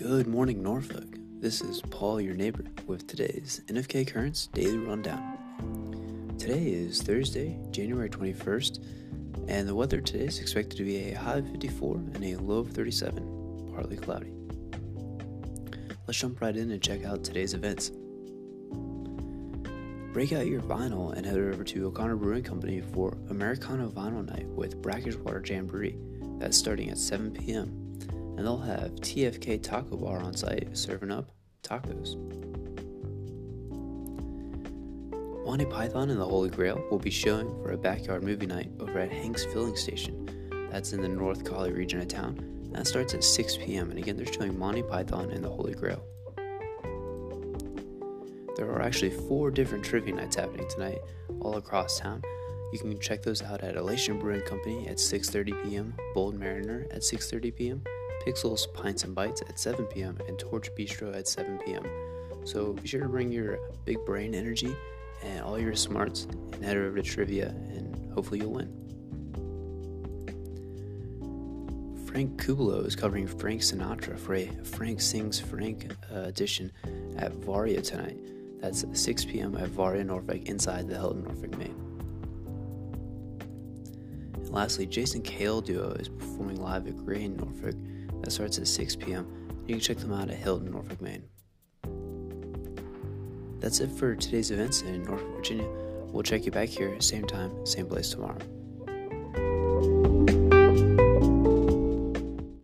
Good morning, Norfolk. This is Paul, your neighbor, with today's NFK Currents Daily Rundown. Today is Thursday, January 21st, and the weather today is expected to be a high of 54 and a low of 37, partly cloudy. Let's jump right in and check out today's events. Break out your vinyl and head over to O'Connor Brewing Company for Americana Vinyl Night with Brackish Water Jamboree. That's starting at 7 p.m and they'll have TFK Taco Bar on site serving up tacos. Monty Python and the Holy Grail will be showing for a backyard movie night over at Hank's Filling Station. That's in the North Colley region of town. That starts at 6 p.m. And again, they're showing Monty Python and the Holy Grail. There are actually four different trivia nights happening tonight all across town. You can check those out at Elation Brewing Company at 6:30 p.m., Bold Mariner at 6:30 p.m., Pixels Pints and Bites at 7 p.m., and Torch Bistro at 7 p.m. So be sure to bring your big brain energy and all your smarts and head over to trivia, and hopefully you'll win. Frank Kubelow is covering Frank Sinatra for a Frank Sings Frank uh, edition at Varia tonight. That's 6 p.m. at Varia Norfolk inside the Hilton Norfolk, Main. And lastly, Jason Kale Duo is performing live at Grain Norfolk that starts at 6 p.m. You can check them out at Hilton, Norfolk, Main. That's it for today's events in Norfolk, Virginia. We'll check you back here, same time, same place tomorrow.